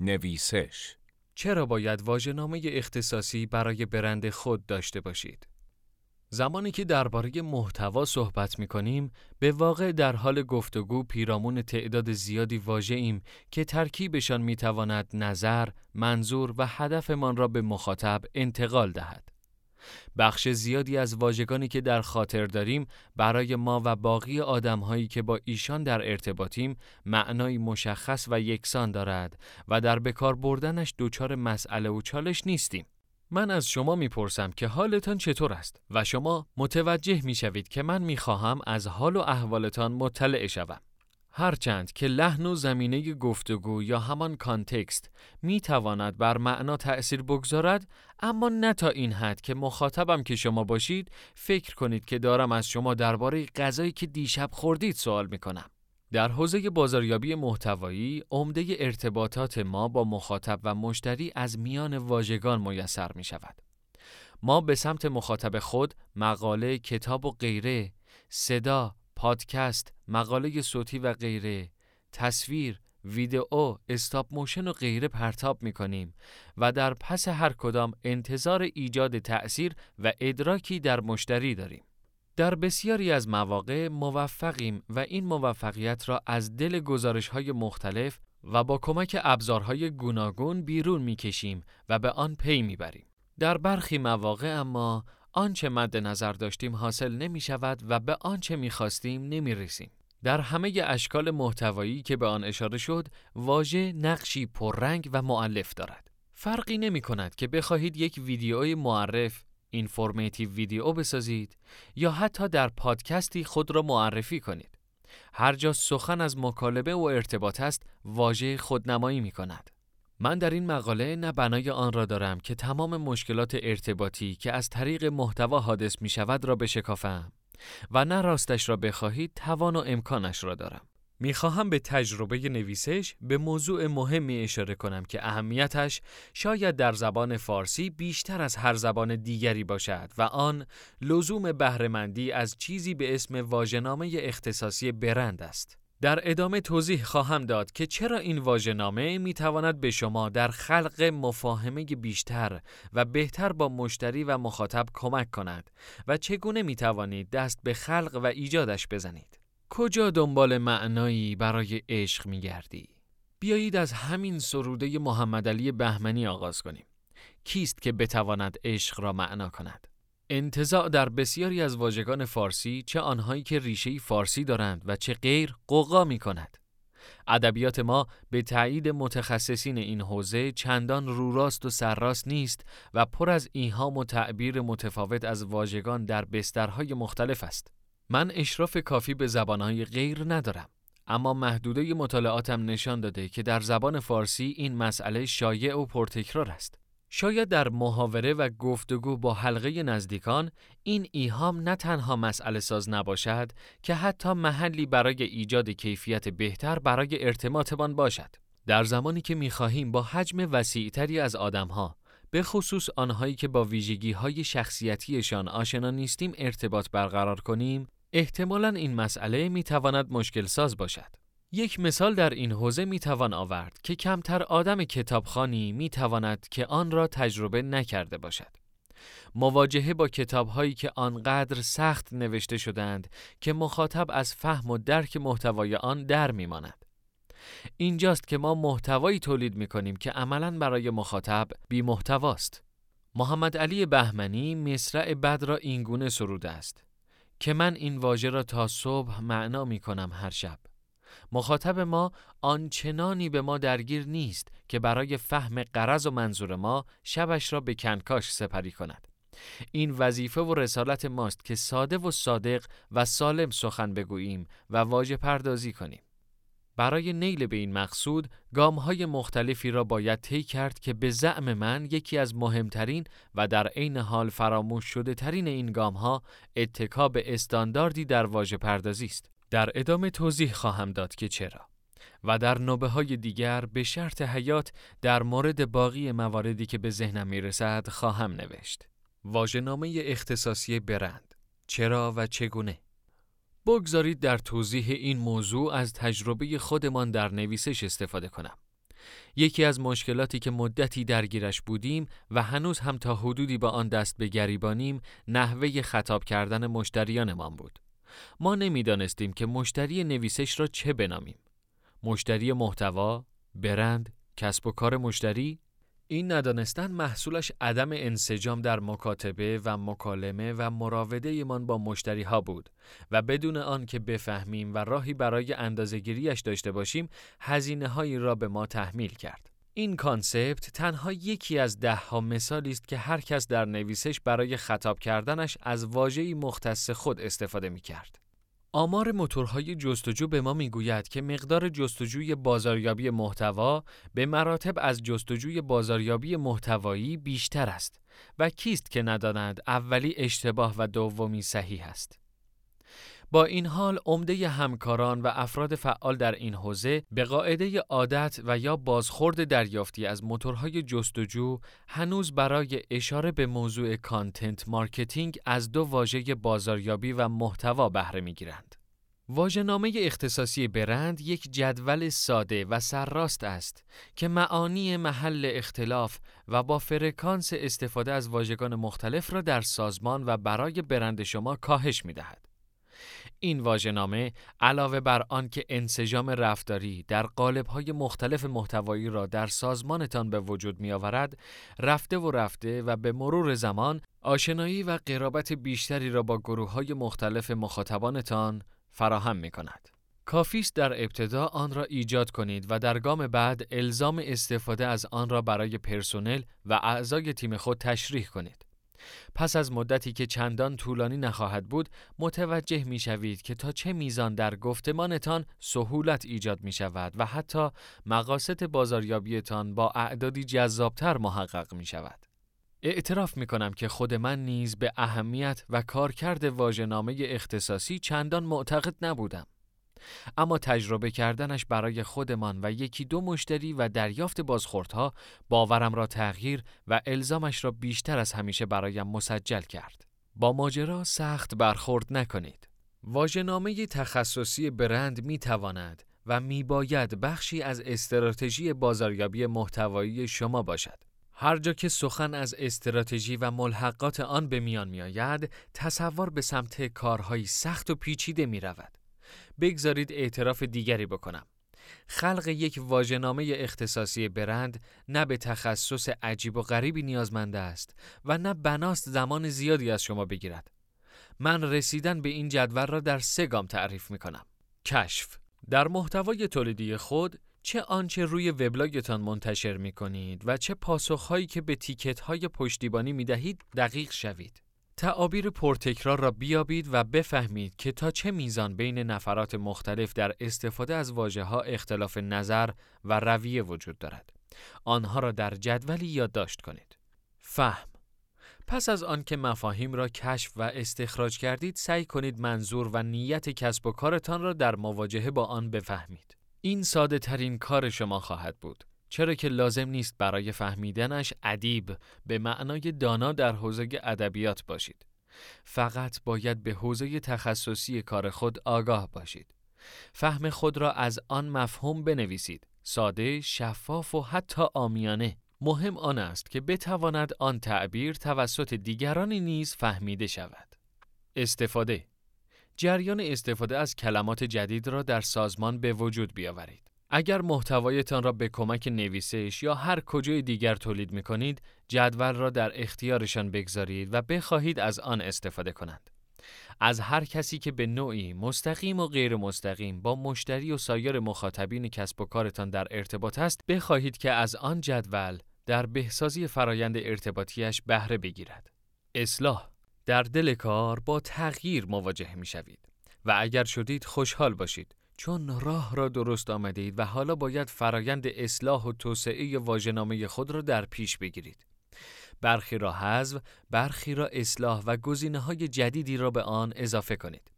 نویسش چرا باید واژه‌نامه اختصاصی برای برند خود داشته باشید؟ زمانی که درباره محتوا صحبت می کنیم، به واقع در حال گفتگو پیرامون تعداد زیادی واژه ایم که ترکیبشان می تواند نظر، منظور و هدفمان را به مخاطب انتقال دهد. بخش زیادی از واژگانی که در خاطر داریم برای ما و باقی آدمهایی که با ایشان در ارتباطیم معنای مشخص و یکسان دارد و در بکار بردنش دچار مسئله و چالش نیستیم. من از شما می‌پرسم که حالتان چطور است و شما متوجه می‌شوید که من می‌خواهم از حال و احوالتان مطلع شوم. هرچند که لحن و زمینه گفتگو یا همان کانتکست می تواند بر معنا تأثیر بگذارد اما نه تا این حد که مخاطبم که شما باشید فکر کنید که دارم از شما درباره غذایی که دیشب خوردید سوال می کنم. در حوزه بازاریابی محتوایی عمده ارتباطات ما با مخاطب و مشتری از میان واژگان میسر می شود. ما به سمت مخاطب خود مقاله، کتاب و غیره، صدا، پادکست، مقاله صوتی و غیره، تصویر، ویدئو، استاپ موشن و غیره پرتاب می کنیم و در پس هر کدام انتظار ایجاد تأثیر و ادراکی در مشتری داریم. در بسیاری از مواقع موفقیم و این موفقیت را از دل گزارش های مختلف و با کمک ابزارهای گوناگون بیرون می کشیم و به آن پی می بریم. در برخی مواقع اما آنچه مد نظر داشتیم حاصل نمی شود و به آنچه می خواستیم نمی رسیم. در همه اشکال محتوایی که به آن اشاره شد، واژه نقشی پررنگ و معلف دارد. فرقی نمی کند که بخواهید یک ویدیوی معرف، اینفورمیتیو ویدیو بسازید یا حتی در پادکستی خود را معرفی کنید. هر جا سخن از مکالمه و ارتباط است، واژه خودنمایی می کند. من در این مقاله نه بنای آن را دارم که تمام مشکلات ارتباطی که از طریق محتوا حادث می شود را بشکافم و نه راستش را بخواهید توان و امکانش را دارم. می خواهم به تجربه نویسش به موضوع مهمی اشاره کنم که اهمیتش شاید در زبان فارسی بیشتر از هر زبان دیگری باشد و آن لزوم بهرهمندی از چیزی به اسم واژه‌نامه اختصاصی برند است. در ادامه توضیح خواهم داد که چرا این واژه‌نامه می تواند به شما در خلق مفاهمه بیشتر و بهتر با مشتری و مخاطب کمک کند و چگونه می توانید دست به خلق و ایجادش بزنید. کجا دنبال معنایی برای عشق می گردی؟ بیایید از همین سروده محمد علی بهمنی آغاز کنیم. کیست که بتواند عشق را معنا کند؟ انتزاع در بسیاری از واژگان فارسی چه آنهایی که ریشه فارسی دارند و چه غیر قوقا می کند. ادبیات ما به تایید متخصصین این حوزه چندان روراست و سرراست نیست و پر از ایهام و تعبیر متفاوت از واژگان در بسترهای مختلف است. من اشراف کافی به زبانهای غیر ندارم. اما محدوده مطالعاتم نشان داده که در زبان فارسی این مسئله شایع و پرتکرار است. شاید در محاوره و گفتگو با حلقه نزدیکان این ایهام نه تنها مسئله ساز نباشد که حتی محلی برای ایجاد کیفیت بهتر برای ارتماطمان باشد. در زمانی که می‌خواهیم با حجم وسیعتری از آدمها به خصوص آنهایی که با ویژگی های شخصیتیشان آشنا نیستیم ارتباط برقرار کنیم، احتمالاً این مسئله می‌تواند مشکل ساز باشد. یک مثال در این حوزه می توان آورد که کمتر آدم کتابخانی می تواند که آن را تجربه نکرده باشد. مواجهه با کتابهایی که آنقدر سخت نوشته شدند که مخاطب از فهم و درک محتوای آن در میماند. اینجاست که ما محتوایی تولید می کنیم که عملا برای مخاطب بی محتواست. محمد علی بهمنی مصرع بد را اینگونه سروده است که من این واژه را تا صبح معنا می کنم هر شب. مخاطب ما آنچنانی به ما درگیر نیست که برای فهم قرض و منظور ما شبش را به کنکاش سپری کند. این وظیفه و رسالت ماست که ساده و صادق و سالم سخن بگوییم و واژه پردازی کنیم. برای نیل به این مقصود گام های مختلفی را باید طی کرد که به زعم من یکی از مهمترین و در عین حال فراموش شده ترین این گام ها اتکا به استانداردی در واژه پردازی است. در ادامه توضیح خواهم داد که چرا و در نوبه های دیگر به شرط حیات در مورد باقی مواردی که به ذهنم می رسد خواهم نوشت. واژه‌نامه اختصاصی برند چرا و چگونه بگذارید در توضیح این موضوع از تجربه خودمان در نویسش استفاده کنم. یکی از مشکلاتی که مدتی درگیرش بودیم و هنوز هم تا حدودی با آن دست به گریبانیم نحوه خطاب کردن مشتریانمان بود. ما نمی‌دانستیم که مشتری نویسش را چه بنامیم. مشتری محتوا، برند، کسب و کار مشتری این ندانستن محصولش عدم انسجام در مکاتبه و مکالمه و مراوده من با مشتری ها بود و بدون آن که بفهمیم و راهی برای اندازهگیریش داشته باشیم هزینه هایی را به ما تحمیل کرد. این concept تنها یکی از ده ها مثالی است که هر کس در نویسش برای خطاب کردنش از واژه‌ای مختص خود استفاده می کرد. آمار موتورهای جستجو به ما می‌گوید که مقدار جستجوی بازاریابی محتوا به مراتب از جستجوی بازاریابی محتوایی بیشتر است و کیست که نداند اولی اشتباه و دومی صحیح است. با این حال عمده همکاران و افراد فعال در این حوزه به قاعده عادت و یا بازخورد دریافتی از موتورهای جستجو هنوز برای اشاره به موضوع content marketing از دو واژه بازاریابی و محتوا بهره می‌گیرند. واژه‌نامه اختصاصی برند یک جدول ساده و سرراست است که معانی محل اختلاف و یا فرکانس استفاده از واژگان مختلف را در سازمان و برای برند شما کاهش می این واژه‌نامه علاوه بر آن که انسجام رفتاری در قالب‌های مختلف محتوایی را در سازمانتان به وجود می‌آورد، رفته و رفته و به مرور زمان آشنایی و قرابت بیشتری را با گروه‌های مختلف مخاطبانتان فراهم می‌کند. کافی است در ابتدا آن را ایجاد کنید و در گام بعد الزام استفاده از آن را برای پرسنل و اعضای تیم خود تشریح کنید. پس از مدتی که چندان طولانی نخواهد بود متوجه می شوید که تا چه میزان در گفتمانتان سهولت ایجاد می شود و حتی مقاصد بازاریابیتان با اعدادی جذابتر محقق می شود. اعتراف می کنم که خود من نیز به اهمیت و کارکرد واژه‌نامه اختصاصی چندان معتقد نبودم. اما تجربه کردنش برای خودمان و یکی دو مشتری و دریافت بازخوردها باورم را تغییر و الزامش را بیشتر از همیشه برایم مسجل کرد. با ماجرا سخت برخورد نکنید. واژه‌نامه تخصصی برند می تواند و می باید بخشی از استراتژی بازاریابی محتوایی شما باشد. هر جا که سخن از استراتژی و ملحقات آن به میان می آید، تصور به سمت کارهایی سخت و پیچیده می رود. بگذارید اعتراف دیگری بکنم. خلق یک واژه‌نامه اختصاصی برند نه به تخصص عجیب و غریبی نیازمنده است و نه بناست زمان زیادی از شما بگیرد. من رسیدن به این جدول را در سه گام تعریف می کنم. کشف در محتوای تولیدی خود چه آنچه روی وبلاگتان منتشر می کنید و چه پاسخهایی که به تیکت های پشتیبانی می دهید دقیق شوید. تعابیر پرتکرار را بیابید و بفهمید که تا چه میزان بین نفرات مختلف در استفاده از واجه ها اختلاف نظر و رویه وجود دارد. آنها را در جدولی یادداشت کنید. فهم پس از آنکه مفاهیم را کشف و استخراج کردید سعی کنید منظور و نیت کسب و کارتان را در مواجهه با آن بفهمید. این ساده ترین کار شما خواهد بود. چرا که لازم نیست برای فهمیدنش ادیب به معنای دانا در حوزه ادبیات باشید. فقط باید به حوزه تخصصی کار خود آگاه باشید. فهم خود را از آن مفهوم بنویسید. ساده، شفاف و حتی آمیانه. مهم آن است که بتواند آن تعبیر توسط دیگرانی نیز فهمیده شود. استفاده جریان استفاده از کلمات جدید را در سازمان به وجود بیاورید. اگر محتوایتان را به کمک نویسش یا هر کجای دیگر تولید می کنید، جدول را در اختیارشان بگذارید و بخواهید از آن استفاده کنند. از هر کسی که به نوعی مستقیم و غیر مستقیم با مشتری و سایر مخاطبین کسب و کارتان در ارتباط است، بخواهید که از آن جدول در بهسازی فرایند ارتباطیش بهره بگیرد. اصلاح در دل کار با تغییر مواجه می شوید و اگر شدید خوشحال باشید چون راه را درست آمدید و حالا باید فرایند اصلاح و توسعه واژه‌نامه خود را در پیش بگیرید. برخی را حذف، برخی را اصلاح و گزینه های جدیدی را به آن اضافه کنید.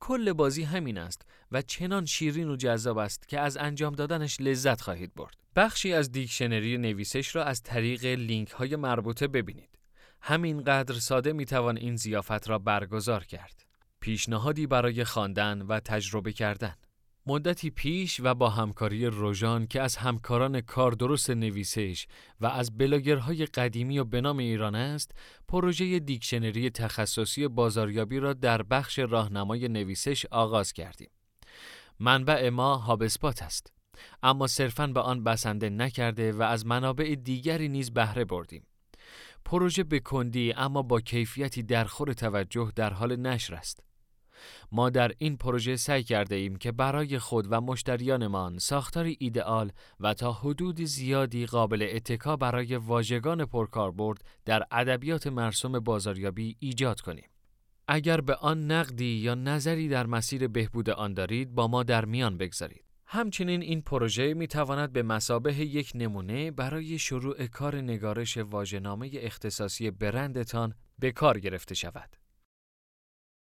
کل بازی همین است و چنان شیرین و جذاب است که از انجام دادنش لذت خواهید برد. بخشی از دیکشنری نویسش را از طریق لینک های مربوطه ببینید. همینقدر ساده می‌توان این زیافت را برگزار کرد. پیشنهادی برای خواندن و تجربه کردن مدتی پیش و با همکاری روژان که از همکاران کار درست نویسش و از بلاگرهای قدیمی و به نام ایران است، پروژه دیکشنری تخصصی بازاریابی را در بخش راهنمای نویسش آغاز کردیم. منبع ما HubSpot است. اما صرفاً به آن بسنده نکرده و از منابع دیگری نیز بهره بردیم. پروژه به کندی اما با کیفیتی درخور توجه در حال نشر است. ما در این پروژه سعی کرده ایم که برای خود و مشتریانمان ساختاری ایدئال و تا حدود زیادی قابل اتکا برای واژگان پرکاربرد در ادبیات مرسوم بازاریابی ایجاد کنیم. اگر به آن نقدی یا نظری در مسیر بهبود آن دارید با ما در میان بگذارید. همچنین این پروژه می تواند به مسابه یک نمونه برای شروع کار نگارش واژه‌نامه اختصاصی برندتان به کار گرفته شود.